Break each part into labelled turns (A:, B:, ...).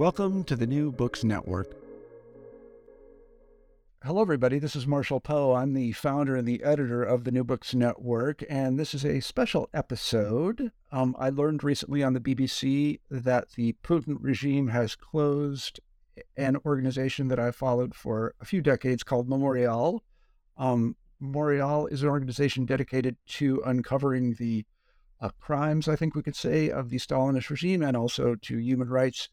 A: Welcome to the New Books Network. Hello, everybody. This is Marshall Poe. I'm the founder and the editor of the New Books Network, and this is a special episode. Um, I learned recently on the BBC that the Putin regime has closed an organization that I followed for a few decades called Memorial. Um, Memorial is an organization dedicated to uncovering the uh, crimes, I think we could say, of the Stalinist regime and also to human rights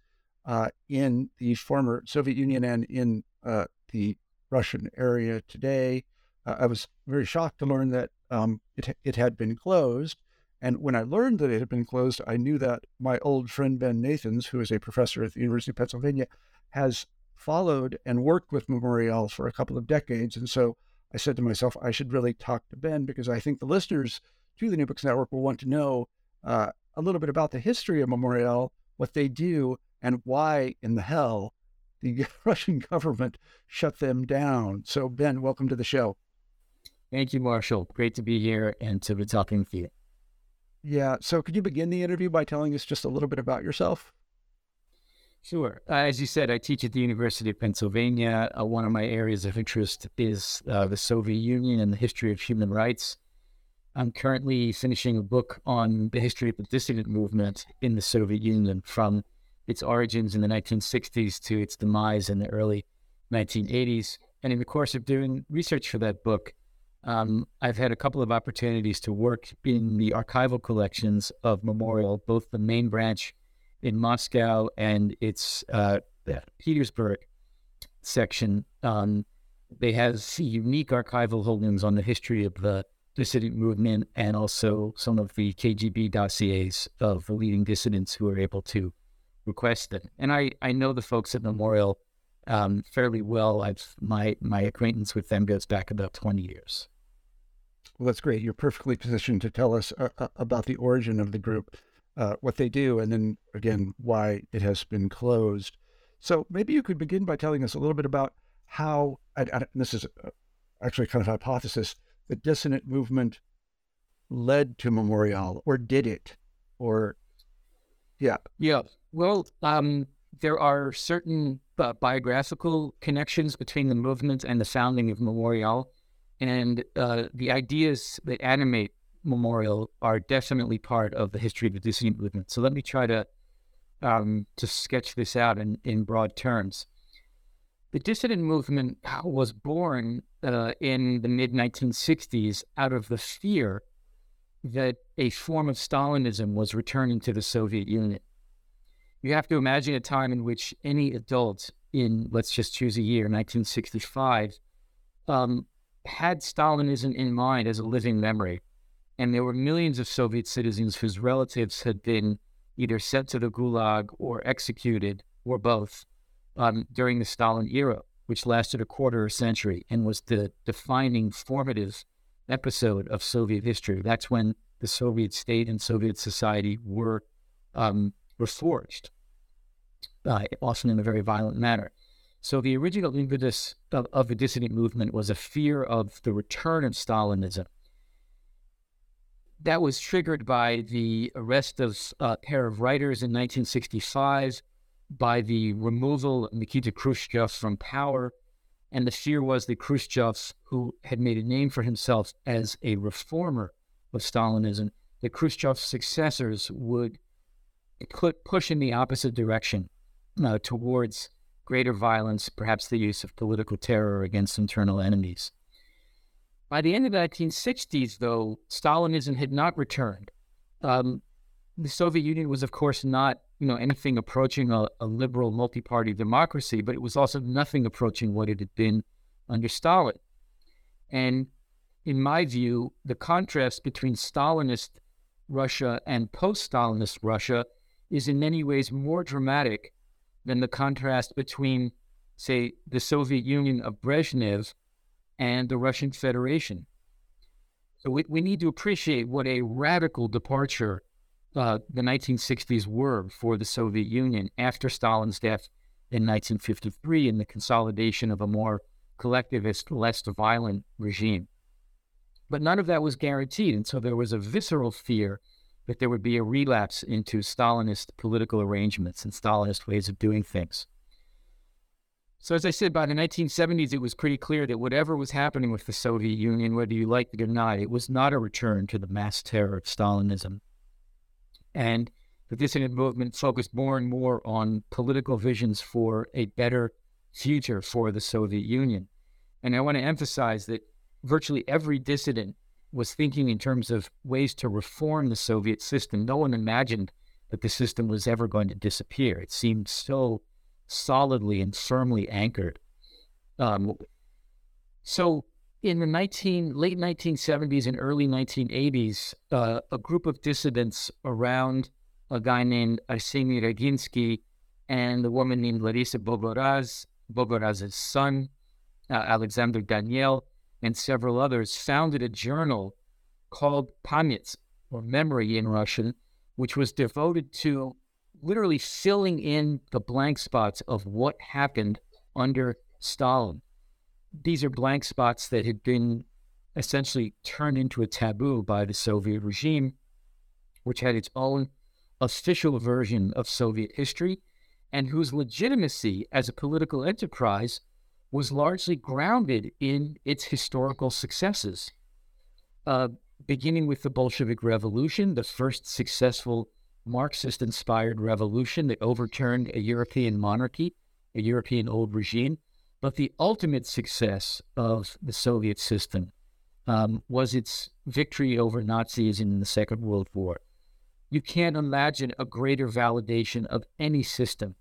A: uh, in the former Soviet Union and in uh, the Russian area today. Uh, I was very shocked to learn that um, it, it had been closed. And when I learned that it had been closed, I knew that my old friend Ben Nathans, who is a professor at the University of Pennsylvania, has followed and worked with Memorial for a couple of decades. And so I said to myself, I should really talk to Ben because I think the listeners to the New Books Network will want to know uh, a little bit about the history of Memorial, what they do, and why in the hell the Russian government shut them down. So, Ben, welcome to the show.
B: Thank you, Marshall. Great to be here and to be talking with you.
A: Yeah. So, could you begin the interview by telling us just a little bit about yourself?
B: Sure. Uh, as you said, I teach at the University of Pennsylvania. Uh, one of my areas of interest is uh, the Soviet Union and the history of human rights. I'm currently finishing a book on the history of the dissident movement in the Soviet Union from its origins in the 1960s to its demise in the early 1980s. And in the course of doing research for that book, um, I've had a couple of opportunities to work in the archival collections of Memorial, both the main branch in Moscow and its uh, Petersburg section. Um, they have unique archival holdings on the history of the dissident movement and also some of the KGB dossiers of the leading dissidents who were able to request it. And I, I know the folks at Memorial um, fairly well. I've my my acquaintance with them goes back about twenty years.
A: Well, that's great. You're perfectly positioned to tell us uh, uh, about the origin of the group, uh, what they do, and then again why it has been closed. So maybe you could begin by telling us a little bit about how. This is uh, actually kind of hypothesis. The dissident movement led to Memorial, or did it, or yeah,
B: yeah. Well, um, there are certain uh, biographical connections between the movement and the founding of Memorial, and uh, the ideas that animate Memorial are definitely part of the history of the dissident movement. So let me try to um, to sketch this out in, in broad terms. The dissident movement was born uh, in the mid 1960s out of the fear that a form of Stalinism was returning to the Soviet Union you have to imagine a time in which any adult in, let's just choose a year, 1965, um, had Stalinism in mind as a living memory. And there were millions of Soviet citizens whose relatives had been either sent to the Gulag or executed, or both, um, during the Stalin era, which lasted a quarter of a century and was the defining formative episode of Soviet history. That's when the Soviet state and Soviet society were um, were forged, uh, often in a very violent manner. So the original impetus of, of the dissident movement was a fear of the return of Stalinism. That was triggered by the arrest of a pair of writers in 1965, by the removal of Nikita Khrushchev from power, and the fear was that Khrushchev, who had made a name for himself as a reformer of Stalinism, that Khrushchev's successors would push in the opposite direction uh, towards greater violence, perhaps the use of political terror against internal enemies. By the end of the 1960s, though, Stalinism had not returned. Um, the Soviet Union was, of course, not you know anything approaching a, a liberal multi-party democracy, but it was also nothing approaching what it had been under Stalin. And in my view, the contrast between Stalinist Russia and post-Stalinist Russia is in many ways more dramatic than the contrast between, say, the Soviet Union of Brezhnev and the Russian Federation. So we, we need to appreciate what a radical departure uh, the 1960s were for the Soviet Union after Stalin's death in 1953 and the consolidation of a more collectivist, less violent regime. But none of that was guaranteed. And so there was a visceral fear that there would be a relapse into Stalinist political arrangements and Stalinist ways of doing things. So, as I said, by the 1970s, it was pretty clear that whatever was happening with the Soviet Union, whether you liked it or not, it was not a return to the mass terror of Stalinism. And the dissident movement focused more and more on political visions for a better future for the Soviet Union. And I want to emphasize that virtually every dissident was thinking in terms of ways to reform the Soviet system. No one imagined that the system was ever going to disappear. It seemed so solidly and firmly anchored. Um, so in the 19, late 1970s and early 1980s, uh, a group of dissidents around a guy named Arseny Roginsky and a woman named Larisa Bogoraz, Bogoraz's son, uh, Alexander Daniel, and several others founded a journal called Pamyat, or Memory in Russian, which was devoted to literally filling in the blank spots of what happened under Stalin. These are blank spots that had been essentially turned into a taboo by the Soviet regime, which had its own official version of Soviet history and whose legitimacy as a political enterprise was largely grounded in its historical successes. Uh, beginning with the Bolshevik Revolution, the first successful Marxist inspired revolution that overturned a European monarchy, a European old regime. But the ultimate success of the Soviet system um, was its victory over Nazism in the Second World War. You can't imagine a greater validation of any system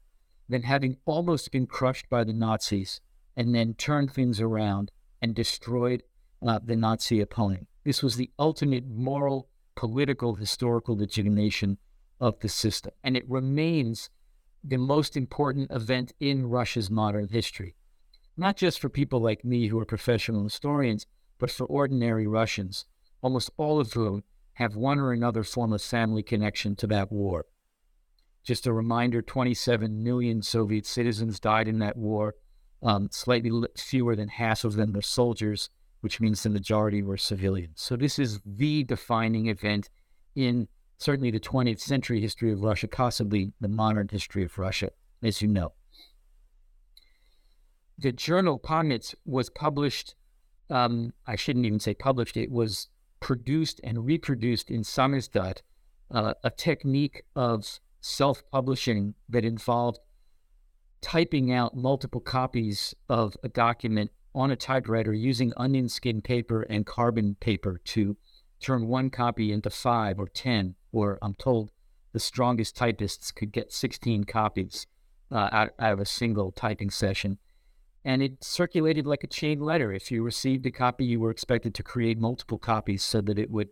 B: than having almost been crushed by the Nazis and then turned things around and destroyed uh, the Nazi opponent. This was the ultimate moral, political, historical legitimation of the system. And it remains the most important event in Russia's modern history, not just for people like me who are professional historians, but for ordinary Russians, almost all of whom have one or another form of family connection to that war. Just a reminder 27 million Soviet citizens died in that war. Um, slightly fewer than half of them were soldiers, which means the majority were civilians. So, this is the defining event in certainly the 20th century history of Russia, possibly the modern history of Russia, as you know. The journal Pamyat was published, um, I shouldn't even say published, it was produced and reproduced in Samizdat, uh, a technique of self publishing that involved typing out multiple copies of a document on a typewriter using onion skin paper and carbon paper to turn one copy into five or 10 or I'm told the strongest typists could get 16 copies uh, out, out of a single typing session. And it circulated like a chain letter. If you received a copy, you were expected to create multiple copies so that it would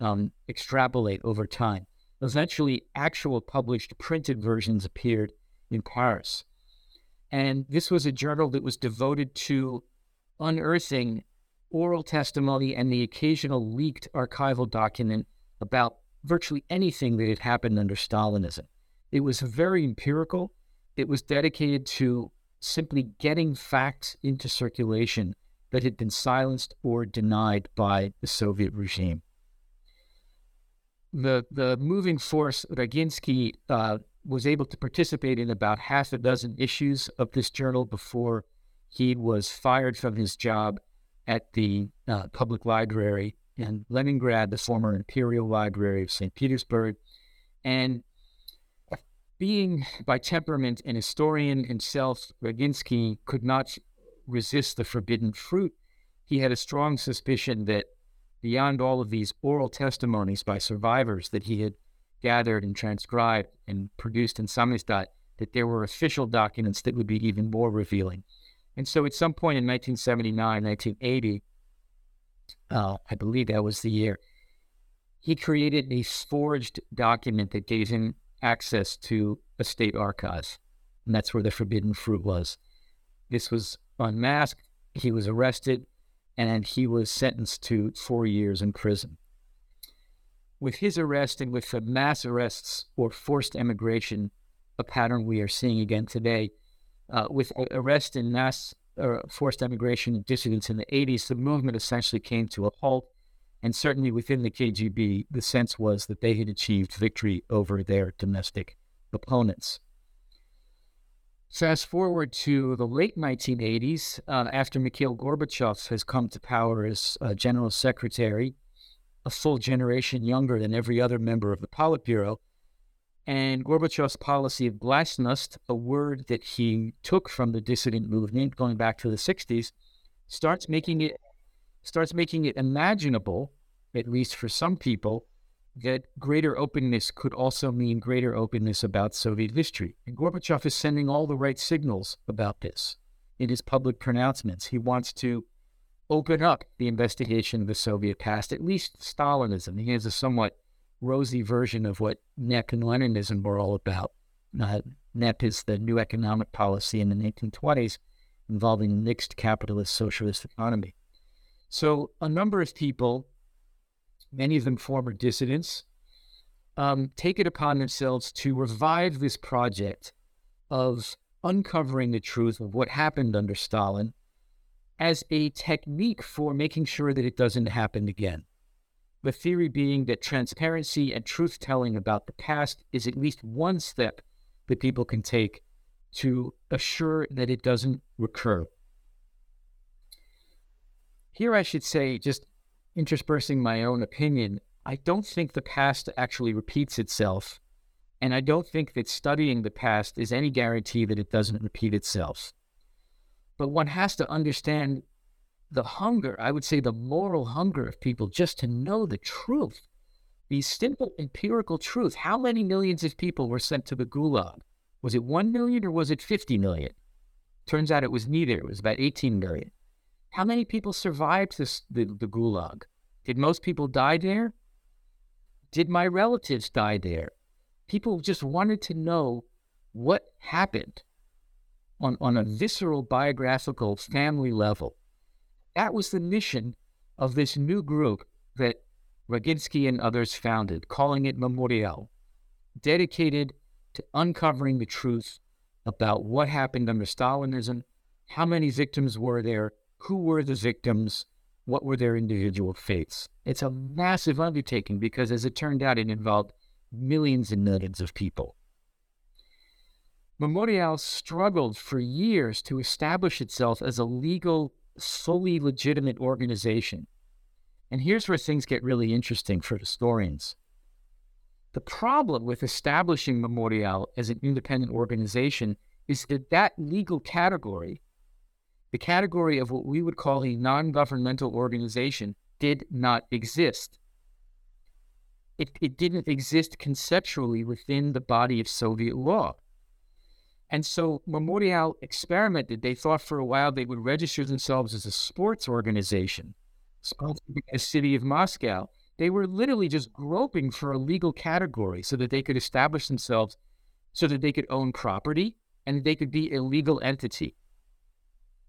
B: um, extrapolate over time. Eventually, actual published printed versions appeared in Paris. And this was a journal that was devoted to unearthing oral testimony and the occasional leaked archival document about virtually anything that had happened under Stalinism. It was very empirical. It was dedicated to simply getting facts into circulation that had been silenced or denied by the Soviet regime. The, the moving force, Roginsky, uh, was able to participate in about half a dozen issues of this journal before he was fired from his job at the uh, public library in Leningrad, the former Imperial Library of St. Petersburg. And being by temperament an historian himself, Roginsky could not resist the forbidden fruit. He had a strong suspicion that beyond all of these oral testimonies by survivors that he had gathered and transcribed and produced in Samizdat, that there were official documents that would be even more revealing. And so at some point in 1979, 1980, uh, I believe that was the year, he created a forged document that gave him access to a state archive. And that's where the forbidden fruit was. This was unmasked. He was arrested and he was sentenced to four years in prison. With his arrest and with the mass arrests or forced emigration, a pattern we are seeing again today, uh, with arrest and mass uh, forced emigration dissidents in the 80s, the movement essentially came to a halt And certainly within the KGB, the sense was that they had achieved victory over their domestic opponents. Fast forward to the late 1980s, uh, after Mikhail Gorbachev has come to power as uh, general secretary, a full generation younger than every other member of the Politburo. And Gorbachev's policy of glasnost, a word that he took from the dissident movement going back to the 60s, starts making it starts making it imaginable, at least for some people, that greater openness could also mean greater openness about Soviet history. And Gorbachev is sending all the right signals about this in his public pronouncements. He wants to open up the investigation of the Soviet past, at least Stalinism. He has a somewhat rosy version of what NEP and Leninism were all about. Uh, NEP is the new economic policy in the 1920s involving mixed capitalist socialist economy. So a number of people, many of them former dissidents, um, take it upon themselves to revive this project of uncovering the truth of what happened under Stalin as a technique for making sure that it doesn't happen again. The theory being that transparency and truth telling about the past is at least one step that people can take to assure that it doesn't recur. Here, I should say, just interspersing my own opinion, I don't think the past actually repeats itself. And I don't think that studying the past is any guarantee that it doesn't repeat itself. But one has to understand the hunger, I would say the moral hunger of people just to know the truth. The simple empirical truth. How many millions of people were sent to the gulag? Was it 1 million or was it 50 million? Turns out it was neither. It was about 18 million. How many people survived this, the, the gulag? Did most people die there? Did my relatives die there? People just wanted to know what happened on, on a visceral biographical family level. That was the mission of this new group that Roginsky and others founded, calling it Memorial, dedicated to uncovering the truth about what happened under Stalinism, how many victims were there, who were the victims, what were their individual fates. It's a massive undertaking because, as it turned out, it involved millions and millions of people. Memorial struggled for years to establish itself as a legal, fully legitimate organization. And here's where things get really interesting for historians. The problem with establishing Memorial as an independent organization is that that legal category, the category of what we would call a non governmental organization, did not exist. It, it didn't exist conceptually within the body of Soviet law. And so Memorial experimented. They thought for a while they would register themselves as a sports organization, sponsored by the city of Moscow. They were literally just groping for a legal category so that they could establish themselves, so that they could own property and they could be a legal entity.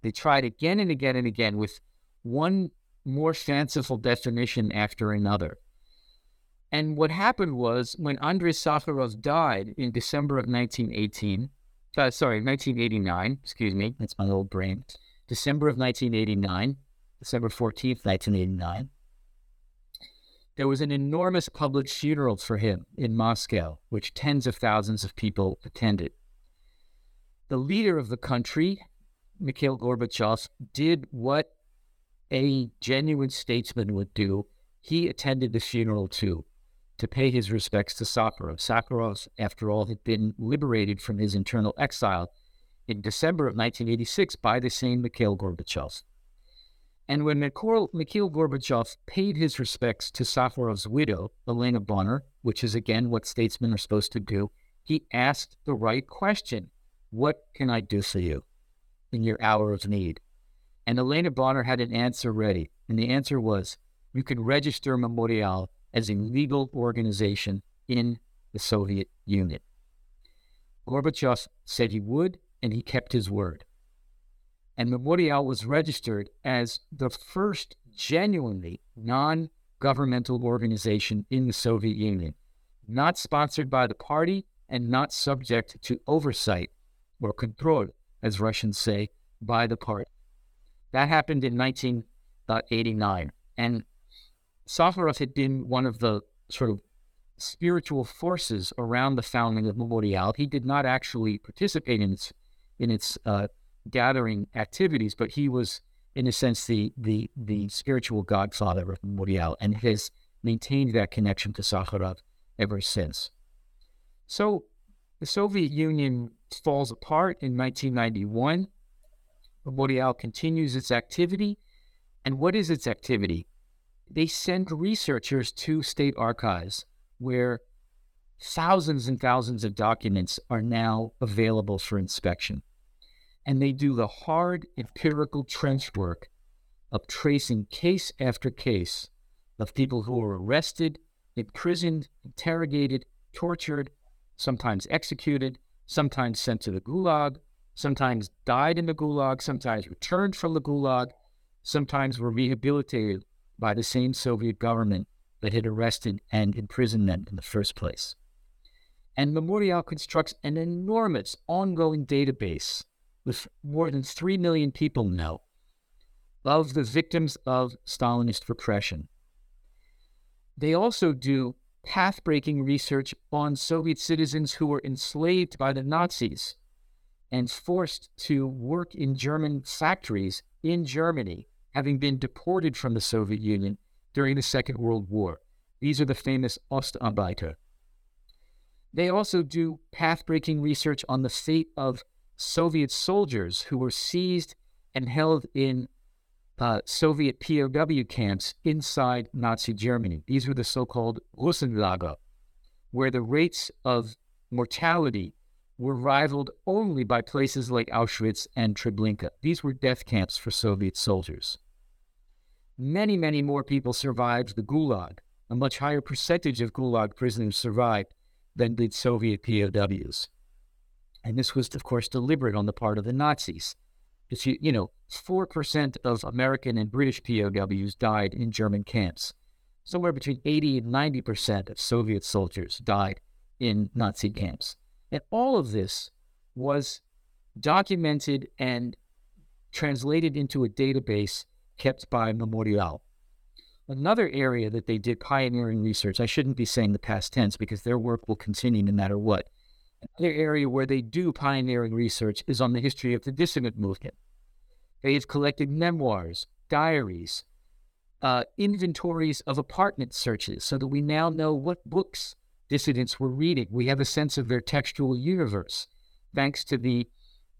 B: They tried again and again and again with one more fanciful definition after another. And what happened was when Andrei Sakharov died in December of 1918, uh, sorry, 1989, excuse me, that's my old brain. December of 1989, December 14th, 1989. There was an enormous public funeral for him in Moscow, which tens of thousands of people attended. The leader of the country, Mikhail Gorbachev, did what a genuine statesman would do. He attended the funeral too to pay his respects to Sakharov. Sakharov, after all, had been liberated from his internal exile in December of 1986 by the same Mikhail Gorbachev. And when Mikhail, Mikhail Gorbachev paid his respects to Sakharov's widow, Elena Bonner, which is again what statesmen are supposed to do, he asked the right question What can I do for you in your hour of need? And Elena Bonner had an answer ready. And the answer was, You can register Memorial as a legal organization in the Soviet Union. Gorbachev said he would, and he kept his word. And Memorial was registered as the first genuinely non governmental organization in the Soviet Union, not sponsored by the party and not subject to oversight or control, as Russians say, by the party. That happened in 1989. And Sakharov had been one of the sort of spiritual forces around the founding of Memorial. He did not actually participate in its in its uh, gathering activities, but he was, in a sense, the the the spiritual godfather of Memorial, and has maintained that connection to Sakharov ever since. So, the Soviet Union falls apart in 1991. Memorial continues its activity, and what is its activity? They send researchers to state archives where thousands and thousands of documents are now available for inspection. And they do the hard empirical trench work of tracing case after case of people who were arrested, imprisoned, interrogated, tortured, sometimes executed, sometimes sent to the gulag, sometimes died in the gulag, sometimes returned from the gulag, sometimes were rehabilitated by the same Soviet government that had arrested and imprisoned them in the first place. And Memorial constructs an enormous ongoing database with more than 3 million people now of the victims of Stalinist repression. They also do path breaking research on Soviet citizens who were enslaved by the Nazis and forced to work in German factories in Germany, having been deported from the Soviet Union during the Second World War. These are the famous Ostarbeiter. They also do path breaking research on the fate of Soviet soldiers who were seized and held in uh, Soviet POW camps inside Nazi Germany. These were the so called Russenlager, where the rates of mortality were rivaled only by places like Auschwitz and Treblinka. These were death camps for Soviet soldiers. Many, many more people survived the Gulag. A much higher percentage of Gulag prisoners survived than did Soviet POWs. And this was, of course, deliberate on the part of the Nazis. If you, you know, 4% of American and British POWs died in German camps. Somewhere between 80 and 90% of Soviet soldiers died in Nazi camps. And all of this was documented and translated into a database kept by Memorial. Another area that they did pioneering research, I shouldn't be saying the past tense because their work will continue no matter what. Another area where they do pioneering research is on the history of the dissident movement. They have collected memoirs, diaries, uh, inventories of apartment searches so that we now know what books dissidents were reading. We have a sense of their textual universe thanks to the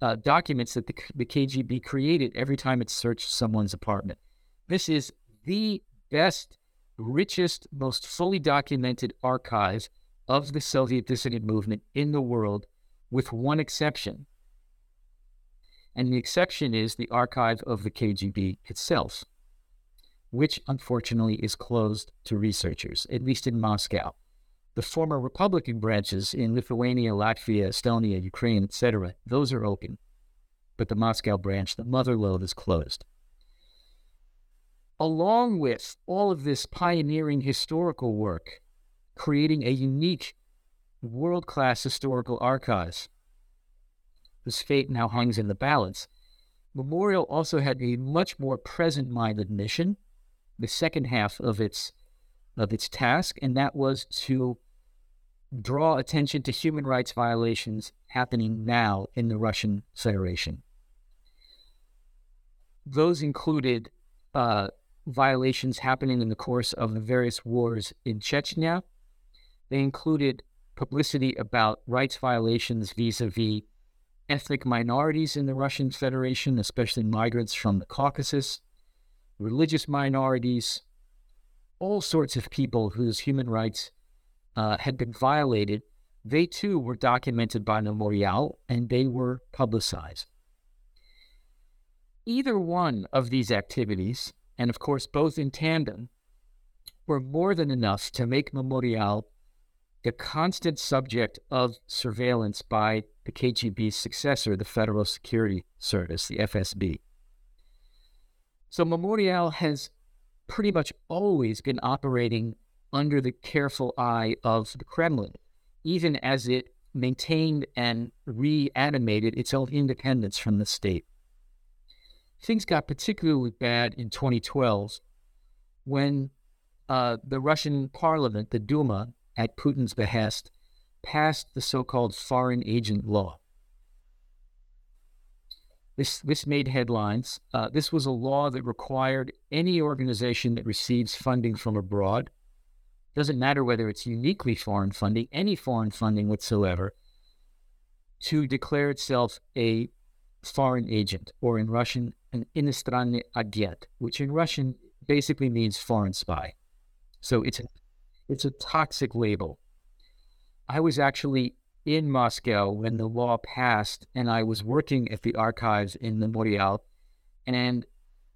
B: uh, documents that the, the KGB created every time it searched someone's apartment. This is the best, richest, most fully documented archive of the Soviet dissident movement in the world, with one exception. And the exception is the archive of the KGB itself, which unfortunately is closed to researchers, at least in Moscow. The former Republican branches in Lithuania, Latvia, Estonia, Ukraine, etc., those are open. But the Moscow branch, the mother lode, is closed. Along with all of this pioneering historical work, creating a unique world class historical archive whose fate now hangs in the balance. Memorial also had a much more present minded mission, the second half of its of its task, and that was to draw attention to human rights violations happening now in the Russian Federation. Those included uh, violations happening in the course of the various wars in Chechnya. They included publicity about rights violations vis a vis ethnic minorities in the Russian Federation, especially migrants from the Caucasus, religious minorities, all sorts of people whose human rights uh, had been violated, they too were documented by Memorial and they were publicized. Either one of these activities, and of course both in tandem, were more than enough to make Memorial the constant subject of surveillance by the KGB's successor, the Federal Security Service, the FSB. So Memorial has pretty much always been operating under the careful eye of the Kremlin, even as it maintained and reanimated its own independence from the state. Things got particularly bad in 2012 when uh, the Russian parliament, the Duma, at Putin's behest, passed the so called foreign agent law. This, this made headlines. Uh, this was a law that required any organization that receives funding from abroad, doesn't matter whether it's uniquely foreign funding, any foreign funding whatsoever, to declare itself a foreign agent, or in Russian, an inostranny agent, which in Russian basically means foreign spy. So it's a, it's a toxic label. I was actually in Moscow when the law passed, and I was working at the archives in the Memorial, and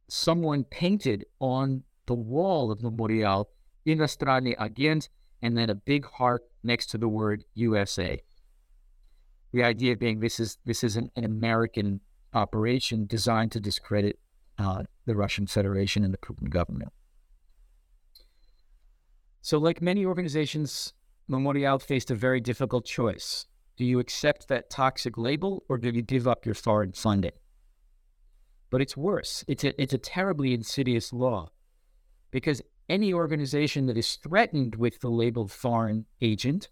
B: someone painted on the wall of the Memorial Inostra Agent, and then a big heart next to the word USA. The idea being this is this is an, an American operation designed to discredit uh, the Russian Federation and the Putin government. So, like many organizations, Memorial faced a very difficult choice. Do you accept that toxic label or do you give up your foreign funding? But it's worse. It's a, it's a terribly insidious law because any organization that is threatened with the label foreign agent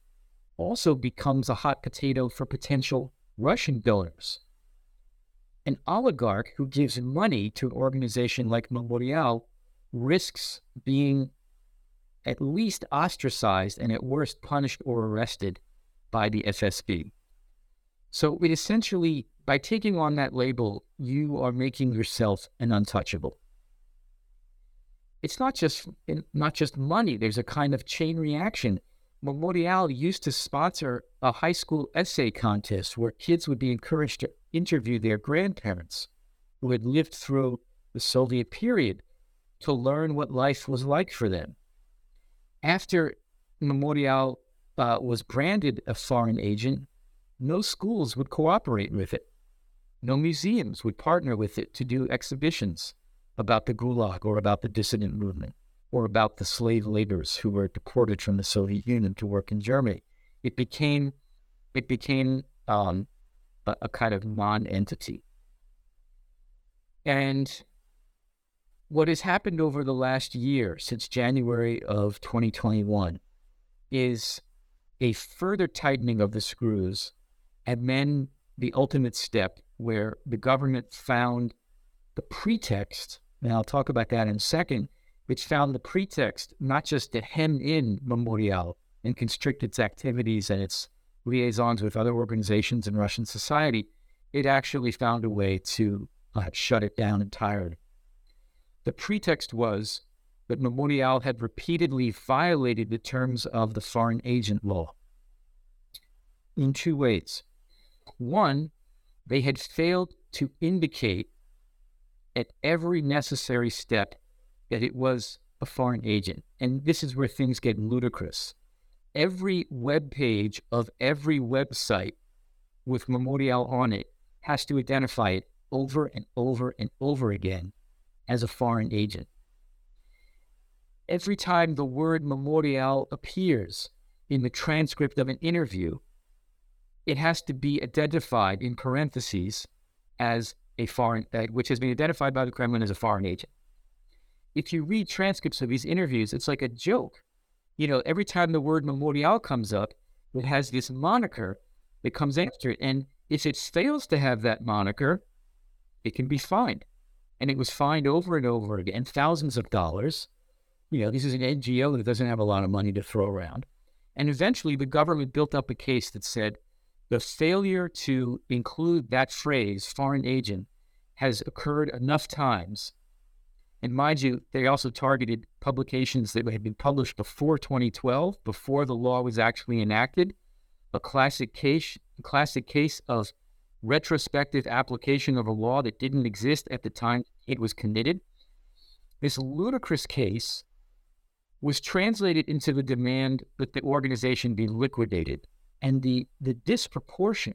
B: also becomes a hot potato for potential Russian donors. An oligarch who gives money to an organization like Memorial risks being at least ostracized and at worst punished or arrested by the FSB. So it essentially, by taking on that label, you are making yourself an untouchable. It's not just not just money. There's a kind of chain reaction. Memorial used to sponsor a high school essay contest where kids would be encouraged to interview their grandparents who had lived through the Soviet period to learn what life was like for them. After Memorial uh, was branded a foreign agent, no schools would cooperate with it. No museums would partner with it to do exhibitions about the Gulag or about the dissident movement or about the slave laborers who were deported from the Soviet Union to work in Germany. It became it became um, a, a kind of non-entity. And what has happened over the last year, since January of 2021, is a further tightening of the screws, and then the ultimate step where the government found the pretext, and I'll talk about that in a second, which found the pretext not just to hem in Memorial and constrict its activities and its liaisons with other organizations in Russian society, it actually found a way to uh, shut it down entirely. The pretext was that Memorial had repeatedly violated the terms of the foreign agent law in two ways. One, they had failed to indicate at every necessary step that it was a foreign agent. And this is where things get ludicrous. Every web page of every website with Memorial on it has to identify it over and over and over again as a foreign agent. Every time the word Memorial appears in the transcript of an interview, it has to be identified in parentheses as a foreign, uh, which has been identified by the Kremlin as a foreign agent if you read transcripts of these interviews, it's like a joke. You know, every time the word memorial comes up, it has this moniker that comes after it. And if it fails to have that moniker, it can be fined. And it was fined over and over again, thousands of dollars. You know, this is an NGO that doesn't have a lot of money to throw around. And eventually the government built up a case that said the failure to include that phrase, foreign agent, has occurred enough times and mind you, they also targeted publications that had been published before 2012, before the law was actually enacted. A classic case, classic case of retrospective application of a law that didn't exist at the time it was committed. This ludicrous case was translated into the demand that the organization be liquidated. And the, the disproportion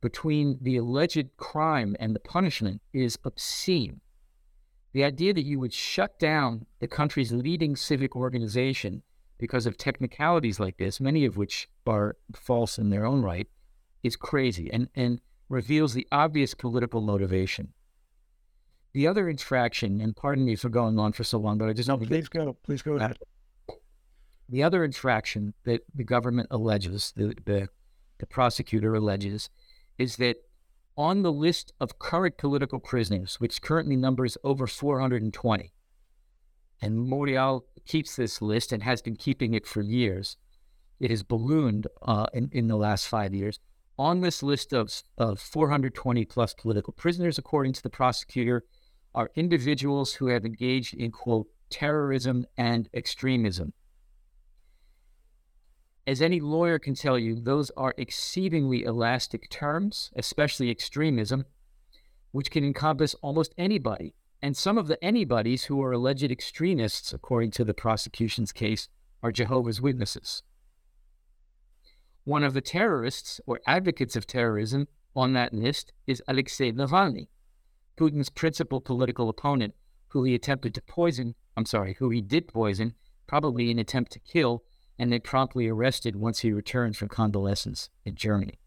B: between the alleged crime and the punishment is obscene. The idea that you would shut down the country's leading civic organization because of technicalities like this, many of which are false in their own right, is crazy and, and reveals the obvious political motivation. The other infraction, and pardon me for going on for so long, but I just
A: no, please go, please go ahead.
B: The other infraction that the government alleges, the, the, the prosecutor alleges, is that on the list of current political prisoners, which currently numbers over 420, and Memorial keeps this list and has been keeping it for years. It has ballooned uh, in, in the last five years. On this list of, of 420 plus political prisoners, according to the prosecutor, are individuals who have engaged in, quote, terrorism and extremism. As any lawyer can tell you, those are exceedingly elastic terms, especially extremism, which can encompass almost anybody. And some of the anybodies who are alleged extremists, according to the prosecution's case, are Jehovah's Witnesses. One of the terrorists or advocates of terrorism on that list is Alexei Navalny, Putin's principal political opponent, who he attempted to poison, I'm sorry, who he did poison, probably in attempt to kill and they promptly arrested once he returned from convalescence in Germany.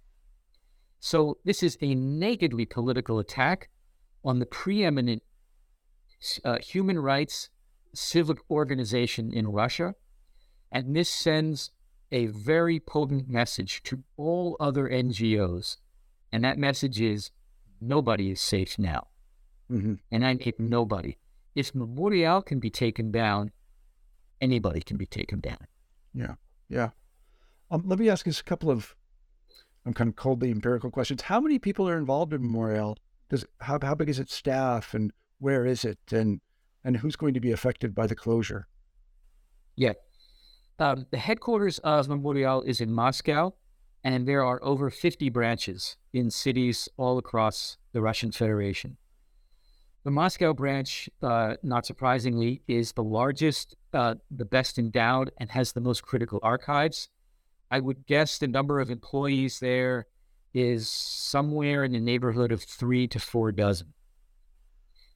B: So this is a nakedly political attack on the preeminent uh, human rights civic organization in Russia, and this sends a very potent message to all other NGOs, and that message is nobody is safe now. Mm-hmm. And I mean nobody. If Memorial can be taken down, anybody can be taken down.
A: Yeah, yeah. Um, let me ask you a couple of, I'm kind of coldly empirical questions. How many people are involved in Memorial? Does how how big is its staff, and where is it, and and who's going to be affected by the closure?
B: Yeah, um, the headquarters of Memorial is in Moscow, and there are over 50 branches in cities all across the Russian Federation. The Moscow branch, uh, not surprisingly, is the largest, uh, the best endowed, and has the most critical archives. I would guess the number of employees there is somewhere in the neighborhood of three to four dozen.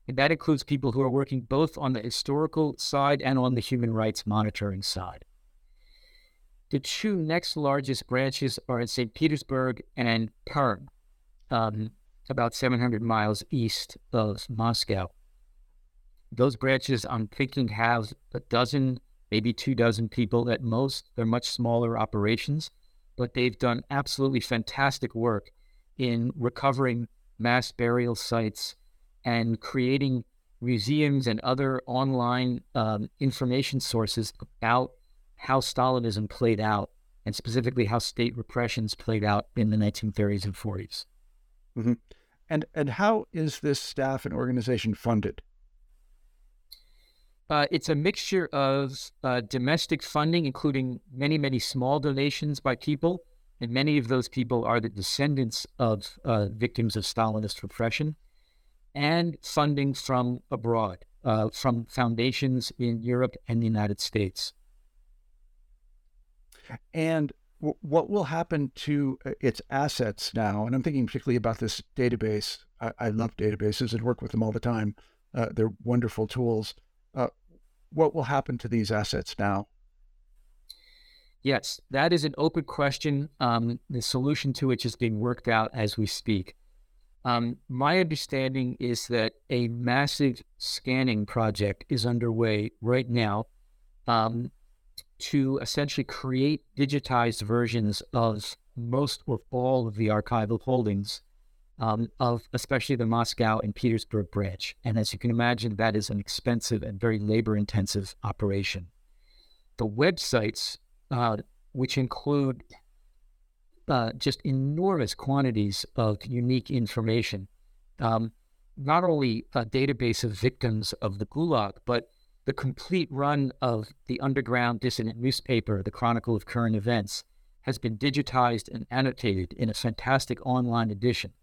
B: And that includes people who are working both on the historical side and on the human rights monitoring side. The two next largest branches are in St. Petersburg and Perm. Um, about 700 miles east of Moscow. Those branches, I'm thinking, have a dozen, maybe two dozen people at most. They're much smaller operations, but they've done absolutely fantastic work in recovering mass burial sites and creating museums and other online um, information sources about how Stalinism played out and specifically how state repressions played out in the 1930s and 40s.
A: Mm-hmm. And and how is this staff and organization funded?
B: Uh, it's a mixture of uh, domestic funding, including many, many small donations by people, and many of those people are the descendants of uh, victims of Stalinist repression, and funding from abroad, uh, from foundations in Europe and the United States.
A: And what will happen to uh, its assets now? And I'm thinking particularly about this database. I, I love databases and work with them all the time. Uh, they're wonderful tools. Uh, what will happen to these assets now?
B: Yes, that is an open question. Um, the solution to which is being worked out as we speak. Um, my understanding is that a massive scanning project is underway right now um, to essentially create digitized versions of most or all of the archival holdings um, of especially the Moscow and Petersburg branch. And as you can imagine, that is an expensive and very labor intensive operation. The websites, uh, which include uh, just enormous quantities of unique information, um, not only a database of victims of the Gulag, but the complete run of the underground dissident newspaper, The Chronicle of Current Events, has been digitized and annotated in a fantastic online edition.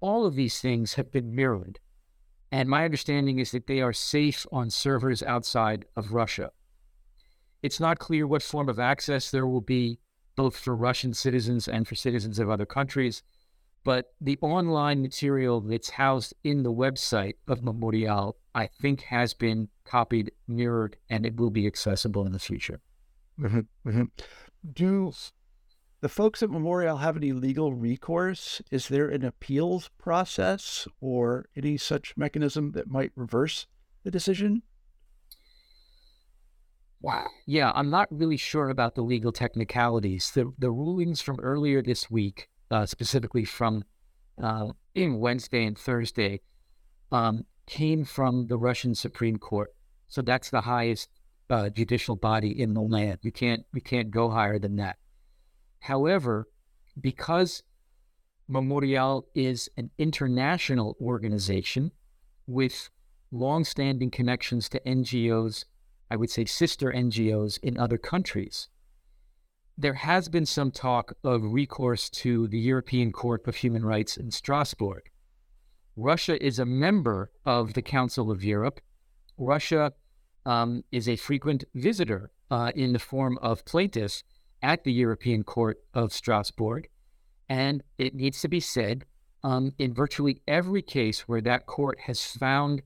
B: All of these things have been mirrored, and my understanding is that they are safe on servers outside of Russia. It's not clear what form of access there will be, both for Russian citizens and for citizens of other countries, but the online material that's housed in the website of Memorial, I think, has been copied, mirrored, and it will be accessible in the future.
A: Mm-hmm, mm-hmm. Do the folks at Memorial have any legal recourse? Is there an appeals process or any such mechanism that might reverse the decision?
B: Wow. Yeah, I'm not really sure about the legal technicalities. The the rulings from earlier this week, uh, specifically from uh, in Wednesday and Thursday, um, came from the Russian Supreme Court. So that's the highest uh, judicial body in the land. You can't you can't go higher than that. However, because Memorial is an international organization with longstanding connections to NGOs, I would say sister NGOs in other countries. There has been some talk of recourse to the European Court of Human Rights in Strasbourg. Russia is a member of the Council of Europe. Russia um, is a frequent visitor uh, in the form of plaintiffs at the European Court of Strasbourg. And it needs to be said um, in virtually every case where that court has found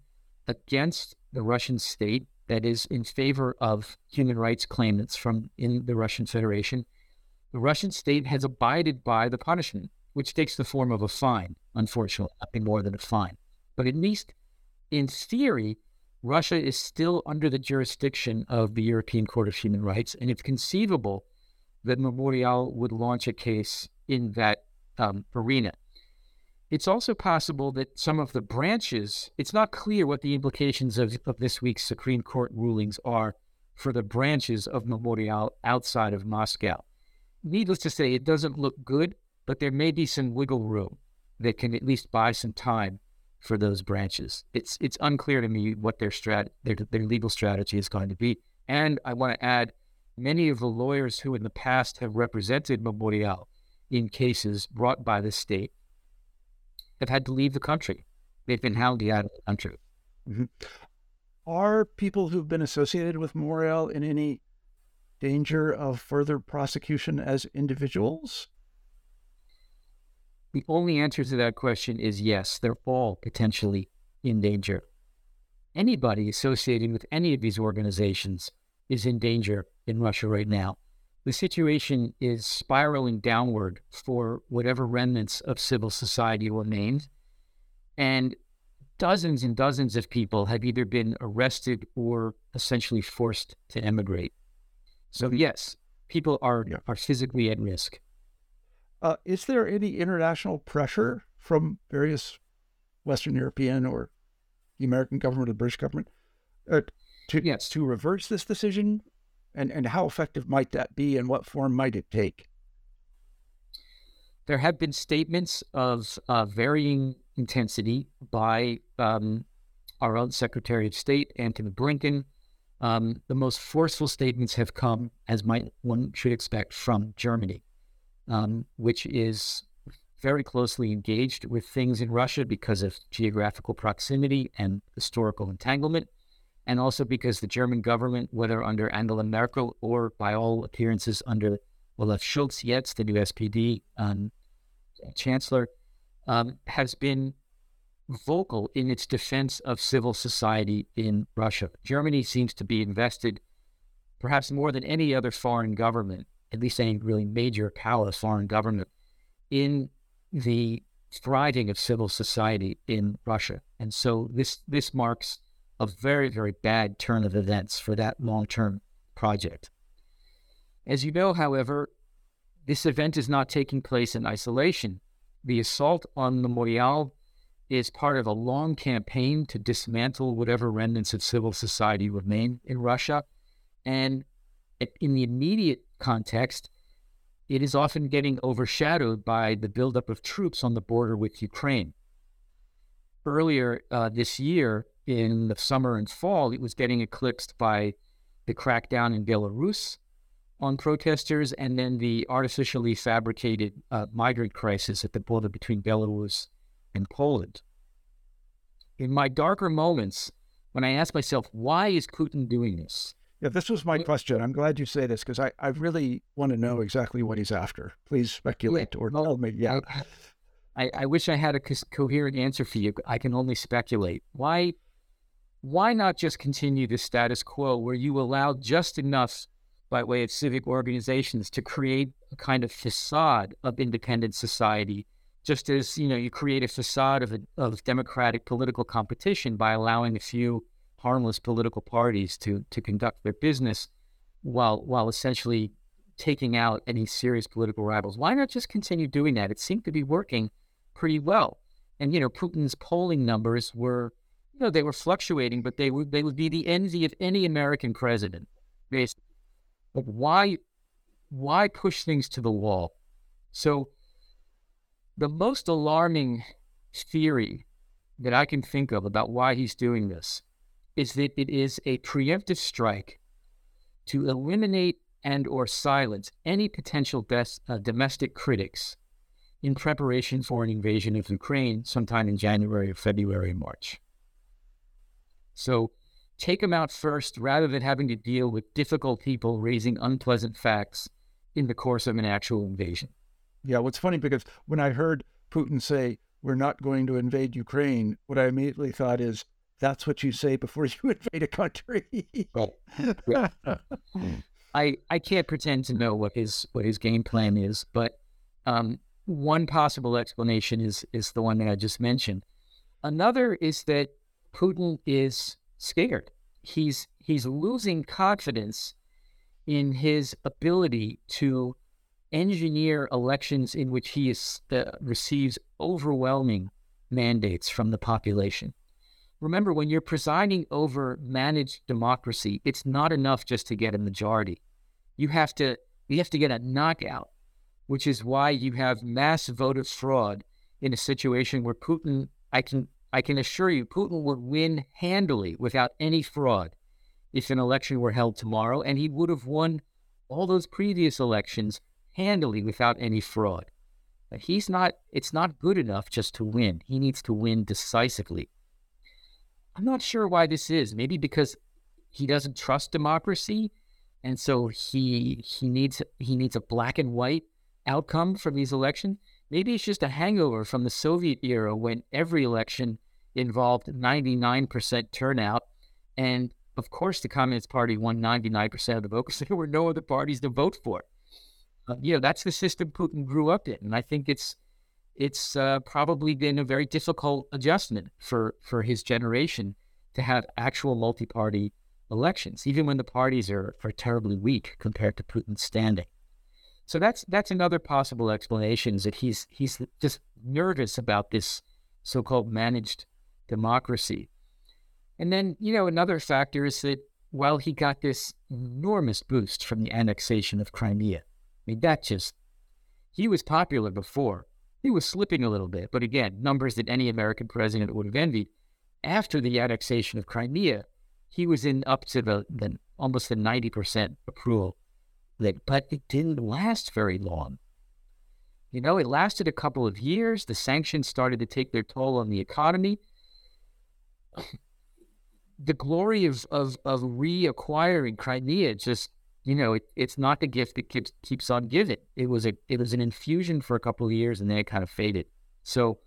B: against the Russian state, that is in favor of human rights claimants from in the Russian Federation, the Russian state has abided by the punishment, which takes the form of a fine, unfortunately, nothing more than a fine. But at least in theory, Russia is still under the jurisdiction of the European Court of Human Rights, and it's conceivable that Memorial would launch a case in that um, arena. It's also possible that some of the branches, it's not clear what the implications of, of this week's Supreme Court rulings are for the branches of Memorial outside of Moscow. Needless to say, it doesn't look good, but there may be some wiggle room that can at least buy some time for those branches. It's it's unclear to me what their strat their, their legal strategy is going to be. And I want to add, many of the lawyers who in the past have represented Memorial in cases brought by the state have had to leave the country. They've been hounded out of the country.
A: Mm-hmm. Are people who've been associated with Memorial in any danger of further prosecution as individuals?
B: The only answer to that question is yes, they're all potentially in danger. Anybody associated with any of these organizations is in danger in Russia right now the situation is spiraling downward for whatever remnants of civil society remain. And dozens and dozens of people have either been arrested or essentially forced to emigrate. So, yes, people are, yeah. are physically at risk.
A: Uh, is there any international pressure from various Western European or the American government or the British government uh, to, yes. to reverse this decision? And, and how effective might that be and what form might it take?
B: There have been statements of uh, varying intensity by um, our own Secretary of State, Antony Blinken. Um, the most forceful statements have come, as might, one should expect, from Germany, um, which is very closely engaged with things in Russia because of geographical proximity and historical entanglement and also because the German government, whether under Angela Merkel or by all appearances under Olaf Scholz, yet the new SPD um, chancellor, um, has been vocal in its defense of civil society in Russia. Germany seems to be invested, perhaps more than any other foreign government, at least any really major power foreign government, in the thriving of civil society in Russia. And so this this marks a very, very bad turn of events for that long term project. As you know, however, this event is not taking place in isolation. The assault on the Memorial is part of a long campaign to dismantle whatever remnants of civil society remain in Russia. And in the immediate context, it is often getting overshadowed by the buildup of troops on the border with Ukraine. Earlier uh, this year, in the summer and fall, it was getting eclipsed by the crackdown in Belarus on protesters and then the artificially fabricated uh, migrant crisis at the border between Belarus and Poland. In my darker moments, when I ask myself, why is Putin doing this?
A: Yeah, this was my question. I'm glad you say this because I, I really want to know exactly what he's after. Please speculate yeah, or well, tell me. Yeah.
B: I, I wish I had a co- coherent answer for you. I can only speculate. Why why not just continue the status quo where you allow just enough by way of civic organizations to create a kind of facade of independent society, just as you know you create a facade of, a, of democratic political competition by allowing a few harmless political parties to to conduct their business. while while essentially taking out any serious political rivals. Why not just continue doing that? It seemed to be working pretty well. And you know, Putin's polling numbers were, you know, they were fluctuating, but they would they would be the envy of any American president. Basically. But why why push things to the wall? So the most alarming theory that I can think of about why he's doing this is that it is a preemptive strike to eliminate and or silence any potential best, uh, domestic critics in preparation for an invasion of Ukraine sometime in January or February or March. So take them out first rather than having to deal with difficult people raising unpleasant facts in the course of an actual invasion.
A: Yeah, what's funny because when I heard Putin say, we're not going to invade Ukraine, what I immediately thought is, that's what you say before you invade a country.
B: I, I can't pretend to know what his what his game plan is, but um, one possible explanation is is the one that I just mentioned. Another is that Putin is scared. He's he's losing confidence in his ability to engineer elections in which he is, uh, receives overwhelming mandates from the population. Remember, when you're presiding over managed democracy, it's not enough just to get a majority. You have to you have to get a knockout, which is why you have mass voter fraud in a situation where Putin, I can I can assure you, Putin would win handily without any fraud if an election were held tomorrow, and he would have won all those previous elections handily without any fraud. But he's not, it's not good enough just to win. He needs to win decisively. I'm not sure why this is. Maybe because he doesn't trust democracy. And so he he needs he needs a black and white outcome from these elections. Maybe it's just a hangover from the Soviet era when every election involved 99% turnout. And of course, the Communist Party won 99% of the vote because there were no other parties to vote for. Uh, you know, that's the system Putin grew up in. And I think it's it's uh, probably been a very difficult adjustment for, for his generation to have actual multi party elections, even when the parties are, are terribly weak compared to Putin's standing. So that's that's another possible explanation is that he's he's just nervous about this so-called managed democracy. And then, you know, another factor is that while he got this enormous boost from the annexation of Crimea, I mean, that just, he was popular before. He was slipping a little bit, but again, numbers that any American president would have envied. After the annexation of Crimea, he was in up to the, the almost the 90% approval but it didn't last very long. You know, it lasted a couple of years. The sanctions started to take their toll on the economy. The glory of, of, of reacquiring Crimea just, you know, it, it's not the gift that keeps keeps on giving. It was a it was an infusion for a couple of years and then it kind of faded. So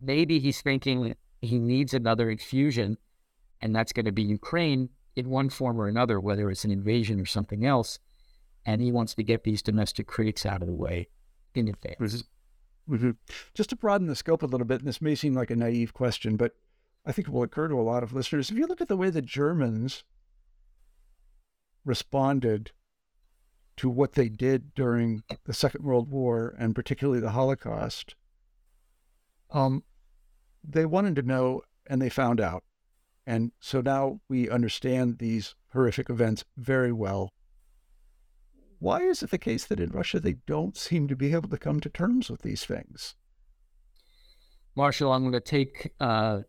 B: maybe he's thinking he needs another infusion, and that's going to be Ukraine in one form or another, whether it's an invasion or something else and he wants to get these domestic critics out of the way in advance.
A: Mm-hmm. Just to broaden the scope a little bit, and this may seem like a naive question, but I think it will occur to a lot of listeners. If you look at the way the Germans responded to what they did during the Second World War and particularly the Holocaust, um, they wanted to know and they found out. And so now we understand these horrific events very well. Why is it the case that in Russia they don't seem to be able to come to terms with these things?
B: Marshall, I'm going to take uh,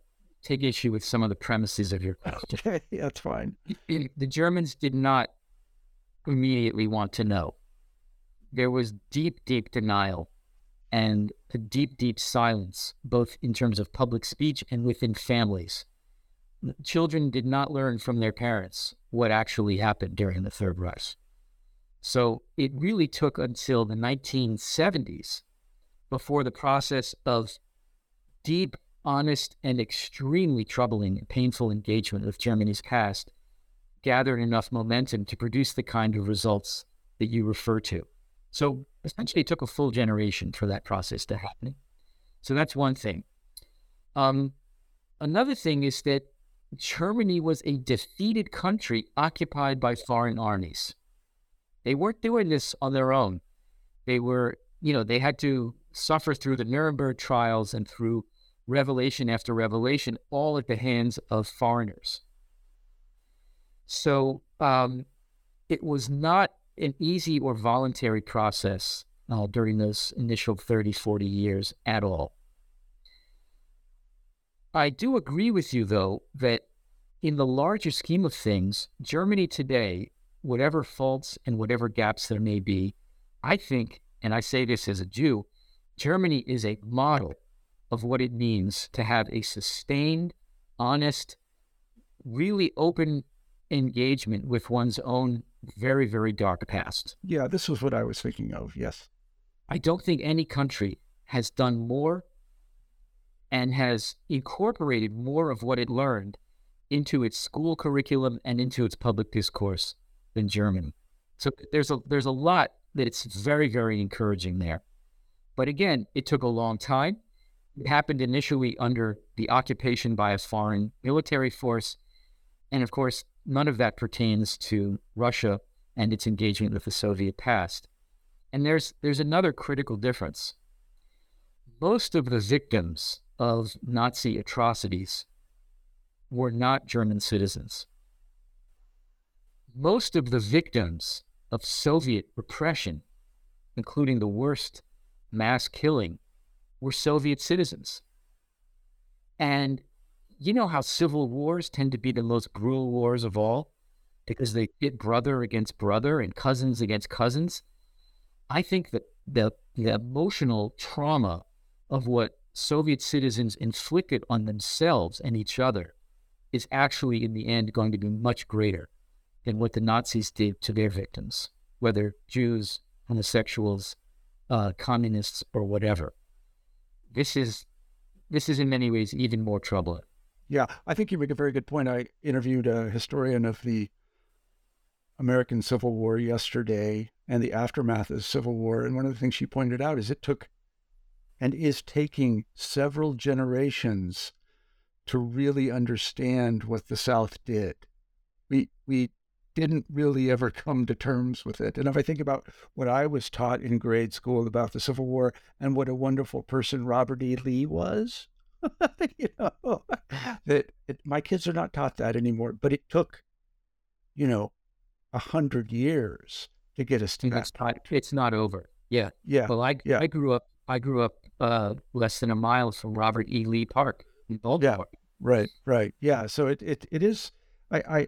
B: take issue with some of the premises of your question.
A: Okay, that's fine.
B: The Germans did not immediately want to know. There was deep, deep denial and a deep, deep silence, both in terms of public speech and within families. Children did not learn from their parents what actually happened during the Third Reich. So it really took until the 1970s before the process of deep, honest, and extremely troubling and painful engagement with Germany's past gathered enough momentum to produce the kind of results that you refer to. So essentially, it took a full generation for that process to happen. So that's one thing. Um, another thing is that Germany was a defeated country occupied by foreign armies. They weren't doing this on their own. They were, you know, they had to suffer through the Nuremberg trials and through revelation after revelation, all at the hands of foreigners. So um, it was not an easy or voluntary process uh, during those initial 30, 40 years at all. I do agree with you, though, that in the larger scheme of things, Germany today, whatever faults and whatever gaps there may be, I think, and I say this as a Jew, Germany is a model of what it means to have a sustained, honest, really open engagement with one's own very, very dark past.
A: Yeah, this was what I was thinking of. Yes.
B: I don't think any country has done more and has incorporated more of what it learned into its school curriculum and into its public discourse than Germany. So there's a there's a lot that it's very very encouraging there. But again, it took a long time. It happened initially under the occupation by a foreign military force, and of course, none of that pertains to Russia and its engagement with the Soviet past. And there's there's another critical difference. Most of the victims of Nazi atrocities were not German citizens. Most of the victims of Soviet repression, including the worst mass killing, were Soviet citizens. And you know how civil wars tend to be the most brutal wars of all because they pit brother against brother and cousins against cousins. I think that the, the emotional trauma of what Soviet citizens inflicted on themselves and each other is actually, in the end, going to be much greater than what the Nazis did to their victims, whether Jews, homosexuals, uh, communists, or whatever. This is this is in many ways even more troubling.
A: Yeah, I think you make a very good point. I interviewed a historian of the American Civil War yesterday and the aftermath of the Civil War, and one of the things she pointed out is it took and is taking several generations to really understand what the South did. We we didn't really ever come to terms with it. And if I think about what I was taught in grade school about the Civil War and what a wonderful person Robert E. Lee was, you know, that it, my kids are not taught that anymore. But it took, you know, a hundred years to get us to
B: that. Not, it's not over. Yeah.
A: Yeah.
B: Well, I
A: yeah.
B: I grew up I grew up uh, less than a mile from Robert E. Lee Park in Baltimore.
A: Yeah. Right. Right. Yeah. So it it, it is. I, I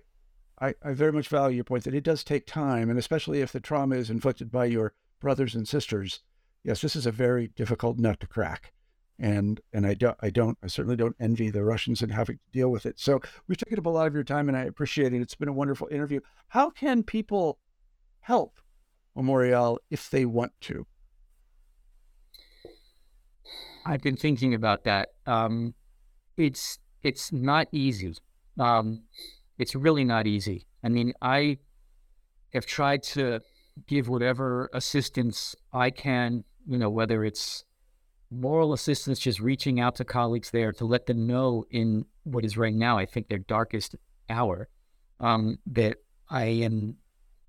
A: I, I very much value your point that it does take time, and especially if the trauma is inflicted by your brothers and sisters. Yes, this is a very difficult nut to crack, and and I don't I don't I certainly don't envy the Russians in having to deal with it. So we've taken up a lot of your time, and I appreciate it. It's been a wonderful interview. How can people help Memorial if they want to?
B: I've been thinking about that. Um, it's it's not easy. Um, it's really not easy. I mean, I have tried to give whatever assistance I can, you know, whether it's moral assistance, just reaching out to colleagues there to let them know in what is right now, I think their darkest hour, um, that I am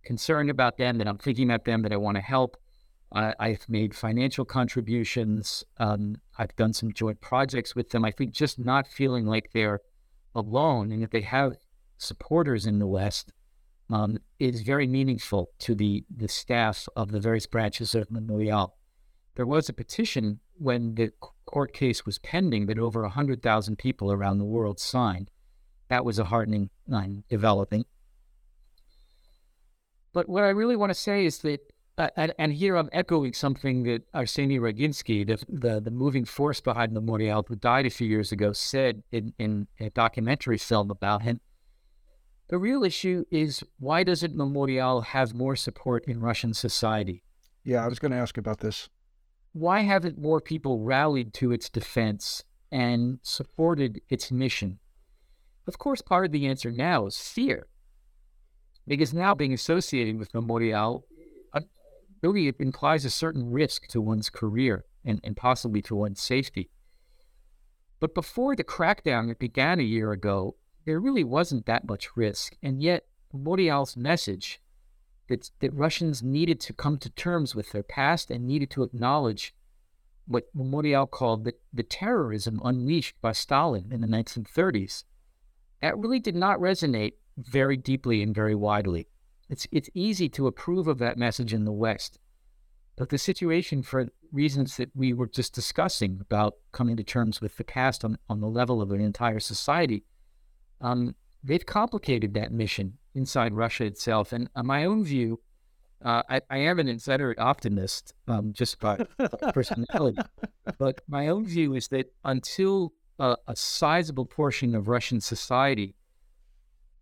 B: concerned about them, that I'm thinking about them, that I want to help. I've made financial contributions. Um, I've done some joint projects with them. I think just not feeling like they're alone and that they have supporters in the West um, is very meaningful to the, the staff of the various branches of Memorial. There was a petition when the court case was pending that over 100,000 people around the world signed. That was a heartening line developing. But what I really want to say is that, uh, and, and, here I'm echoing something that Arseny Roginsky, the, the, the moving force behind Memorial, who died a few years ago, said in, in a documentary film about him. The real issue is why doesn't Memorial have more support in Russian society?
A: Yeah, I was going to ask about this.
B: Why haven't more people rallied to its defense and supported its mission? Of course, part of the answer now is fear. Because now being associated with Memorial really implies a certain risk to one's career and, and possibly to one's safety. But before the crackdown that began a year ago, there really wasn't that much risk. And yet, Memorial's message that, that Russians needed to come to terms with their past and needed to acknowledge what Memorial called the, the terrorism unleashed by Stalin in the 1930s, that really did not resonate very deeply and very widely. It's, it's easy to approve of that message in the West. But the situation, for reasons that we were just discussing about coming to terms with the past on, on the level of an entire society, um, they've complicated that mission inside Russia itself. And uh, my own view, uh, I, I, am an inveterate optimist um, just by personality. But my own view is that until uh, a sizable portion of Russian society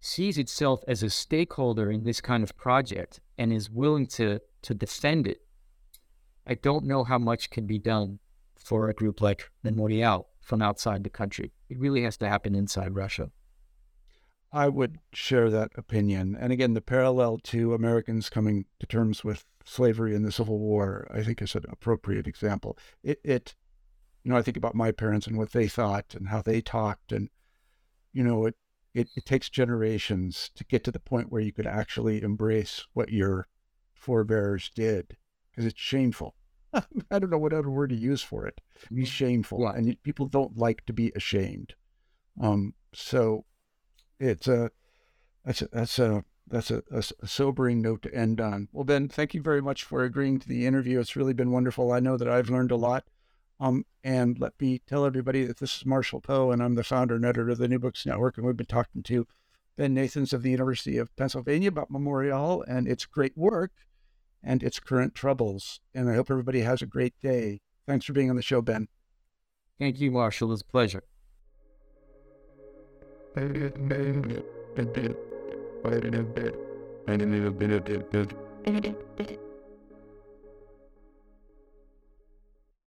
B: sees itself as a stakeholder in this kind of project and is willing to, to defend it, I don't know how much can be done for a group like Memorial from outside the country. It really has to happen inside Russia.
A: I would share that opinion. And again, the parallel to Americans coming to terms with slavery in the Civil War, I think is an appropriate example. It, it, you know, I think about my parents and what they thought and how they talked, and you know, it, it, it takes generations to get to the point where you could actually embrace what your forebears did because it's shameful. I don't know what other word to use for it. It's shameful, yeah. and people don't like to be ashamed. Um, so it's a that's a that's a that's a, a, a, sobering note to end on. Well, Ben, thank you very much for agreeing to the interview. It's really been wonderful. I know that I've learned a lot. Um, and let me tell everybody that this is Marshall Poe, and I'm the founder and editor of the New Books Network. And we've been talking to Ben Nathans of the University of Pennsylvania about Memorial and its great work and its current troubles. And I hope everybody has a great day. Thanks for being on the show, Ben.
B: Thank you, Marshall. It's a pleasure. Thank you.